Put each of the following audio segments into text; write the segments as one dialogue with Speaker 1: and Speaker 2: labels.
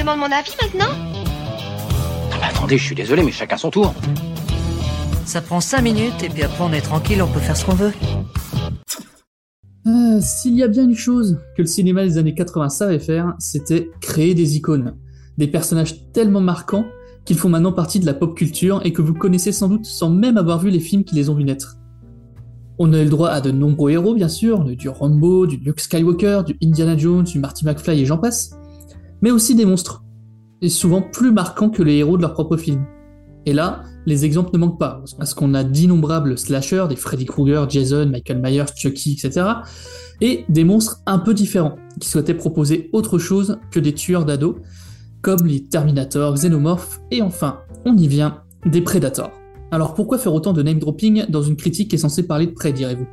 Speaker 1: demandes mon avis maintenant
Speaker 2: Attendez, je suis désolé, mais chacun son tour.
Speaker 3: Ça prend 5 minutes et puis après on est tranquille, on peut faire ce qu'on veut.
Speaker 4: Ah, S'il y a bien une chose que le cinéma des années 80 savait faire, c'était créer des icônes. Des personnages tellement marquants qu'ils font maintenant partie de la pop culture et que vous connaissez sans doute sans même avoir vu les films qui les ont vus naître. On a eu le droit à de nombreux héros, bien sûr, du Rambo, du Luke Skywalker, du Indiana Jones, du Marty McFly et j'en passe, mais aussi des monstres, et souvent plus marquants que les héros de leur propre film. Et là, les exemples ne manquent pas, parce qu'on a d'innombrables slashers, des Freddy Krueger, Jason, Michael Myers, Chucky, etc., et des monstres un peu différents, qui souhaitaient proposer autre chose que des tueurs d'ados, comme les Terminator, Xenomorph, et enfin, on y vient, des Predators. Alors pourquoi faire autant de name dropping dans une critique qui est censée parler de près, direz-vous?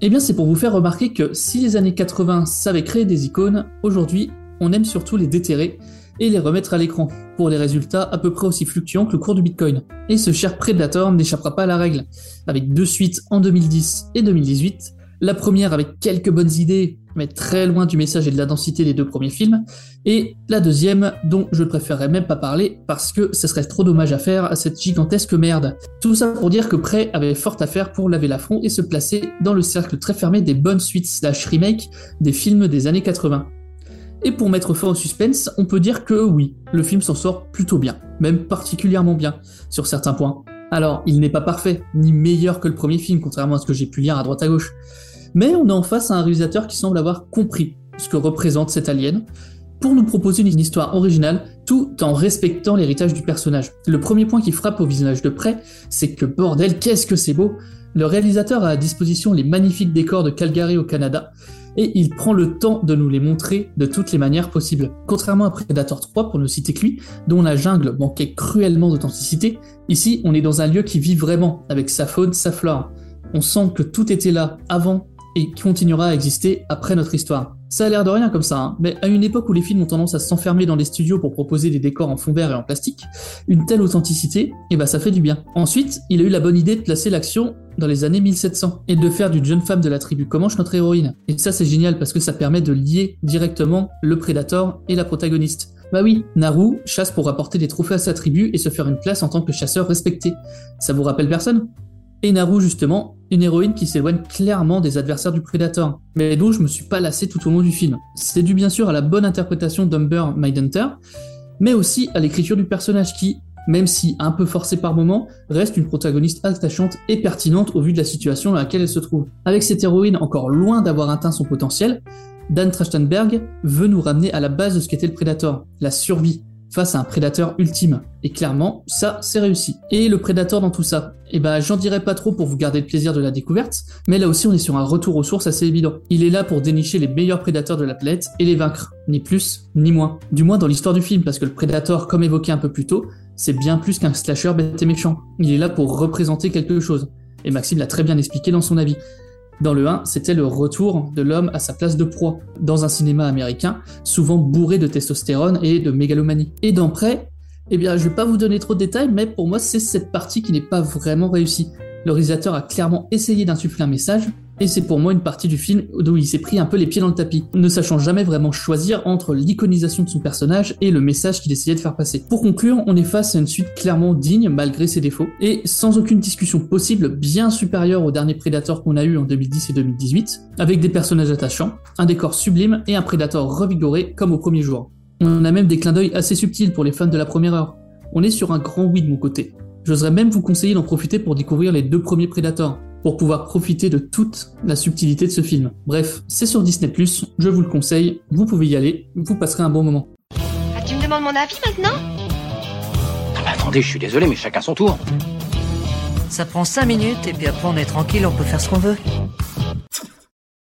Speaker 4: Eh bien c'est pour vous faire remarquer que si les années 80 savaient créer des icônes, aujourd'hui on aime surtout les déterrer et les remettre à l'écran, pour des résultats à peu près aussi fluctuants que le cours du Bitcoin. Et ce cher Predator n'échappera pas à la règle, avec deux suites en 2010 et 2018, la première avec quelques bonnes idées, mais très loin du message et de la densité des deux premiers films, et la deuxième dont je préférerais même pas parler parce que ce serait trop dommage à faire à cette gigantesque merde. Tout ça pour dire que Prey avait fort à faire pour laver l'affront et se placer dans le cercle très fermé des bonnes suites slash remake des films des années 80. Et pour mettre fin au suspense, on peut dire que oui, le film s'en sort plutôt bien, même particulièrement bien, sur certains points. Alors, il n'est pas parfait, ni meilleur que le premier film, contrairement à ce que j'ai pu lire à droite à gauche. Mais on est en face à un réalisateur qui semble avoir compris ce que représente cet alien, pour nous proposer une histoire originale tout en respectant l'héritage du personnage. Le premier point qui frappe au visage de près, c'est que bordel, qu'est-ce que c'est beau Le réalisateur a à disposition les magnifiques décors de Calgary au Canada, et il prend le temps de nous les montrer de toutes les manières possibles. Contrairement à Predator 3, pour ne citer que lui, dont la jungle manquait cruellement d'authenticité, ici on est dans un lieu qui vit vraiment, avec sa faune, sa flore. On sent que tout était là avant et continuera à exister après notre histoire. Ça a l'air de rien comme ça, hein, mais à une époque où les films ont tendance à s'enfermer dans les studios pour proposer des décors en fond vert et en plastique, une telle authenticité, eh ben ça fait du bien. Ensuite, il a eu la bonne idée de placer l'action dans les années 1700 et de faire d'une jeune femme de la tribu Comanche notre héroïne. Et ça c'est génial parce que ça permet de lier directement le prédateur et la protagoniste. Bah oui, Naru chasse pour rapporter des trophées à sa tribu et se faire une place en tant que chasseur respecté. Ça vous rappelle personne? Et Naru, justement, une héroïne qui s'éloigne clairement des adversaires du Predator, mais dont je me suis pas lassé tout au long du film. C'est dû bien sûr à la bonne interprétation d'Humber Mindhunter, mais aussi à l'écriture du personnage qui, même si un peu forcé par moments, reste une protagoniste attachante et pertinente au vu de la situation dans laquelle elle se trouve. Avec cette héroïne encore loin d'avoir atteint son potentiel, Dan Trachtenberg veut nous ramener à la base de ce qu'était le Predator, la survie, face à un prédateur ultime. Et clairement, ça, c'est réussi. Et le prédateur dans tout ça? Eh ben, j'en dirai pas trop pour vous garder le plaisir de la découverte, mais là aussi, on est sur un retour aux sources assez évident. Il est là pour dénicher les meilleurs prédateurs de la planète et les vaincre, ni plus, ni moins. Du moins dans l'histoire du film, parce que le prédateur, comme évoqué un peu plus tôt, c'est bien plus qu'un slasher bête et méchant. Il est là pour représenter quelque chose. Et Maxime l'a très bien expliqué dans son avis. Dans le 1, c'était le retour de l'homme à sa place de proie, dans un cinéma américain, souvent bourré de testostérone et de mégalomanie. Et dans Prêt, eh bien, je vais pas vous donner trop de détails, mais pour moi, c'est cette partie qui n'est pas vraiment réussie. Le réalisateur a clairement essayé d'insuffler un message, et c'est pour moi une partie du film où il s'est pris un peu les pieds dans le tapis, ne sachant jamais vraiment choisir entre l'iconisation de son personnage et le message qu'il essayait de faire passer. Pour conclure, on est face à une suite clairement digne malgré ses défauts, et sans aucune discussion possible bien supérieure au dernier Predator qu'on a eu en 2010 et 2018, avec des personnages attachants, un décor sublime et un Predator revigoré comme au premier jour. On a même des clins d'œil assez subtils pour les fans de la première heure. On est sur un grand oui de mon côté. J'oserais même vous conseiller d'en profiter pour découvrir les deux premiers Predators, pour pouvoir profiter de toute la subtilité de ce film. Bref, c'est sur Disney ⁇ je vous le conseille, vous pouvez y aller, vous passerez un bon moment.
Speaker 1: Ah, tu me demandes mon avis maintenant?
Speaker 2: Attendez, je suis désolé, mais chacun son tour.
Speaker 3: Ça prend 5 minutes et puis après on est tranquille, on peut faire ce qu'on veut.